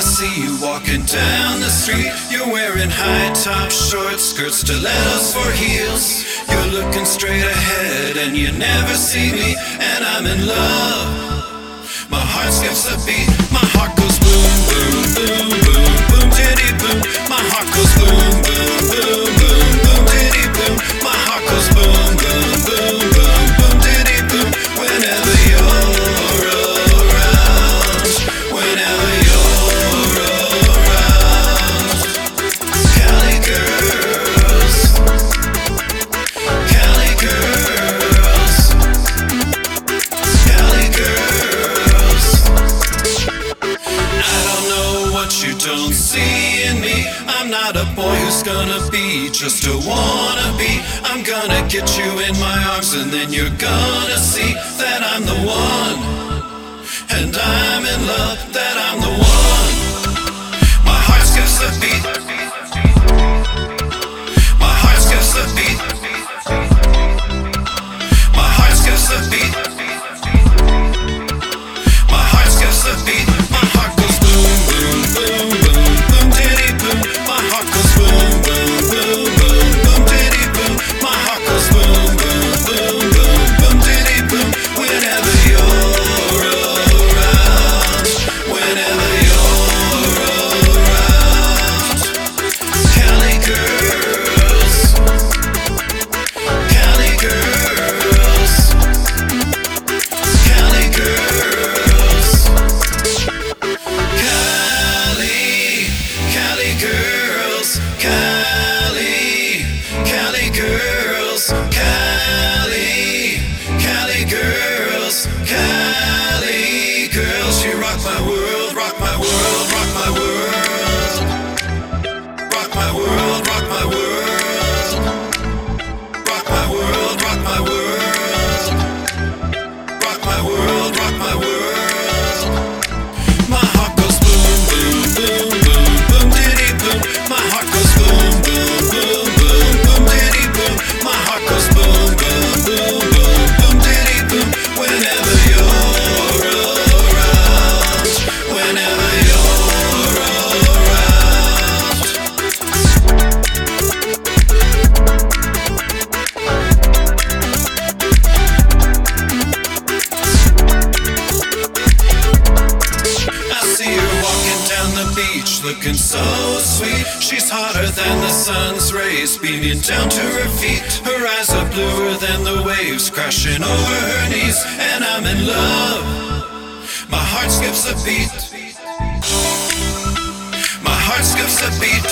I see you walking down the street, you're wearing high top short skirts, stilettos for heels. You're looking straight ahead and you never see me, and I'm in love. My heart skips a beat, my heart goes boom, boom, boom, who's gonna be just a wannabe. I'm gonna get you in my arms and then you're gonna see that I'm the one. And I'm in love that I'm the one. girls, Cali, Cali girls, Cali, Cali girls, Cali girls. She rock my world, rock my world, rock my world, rock my world, rock my world, rock my world, rock my world, rock my world. Looking so sweet. She's hotter than the sun's rays beaming down to her feet. Her eyes are bluer than the waves crashing over her knees. And I'm in love. My heart skips a beat. My heart skips a beat. My heart skips a beat. My heart skips a beat.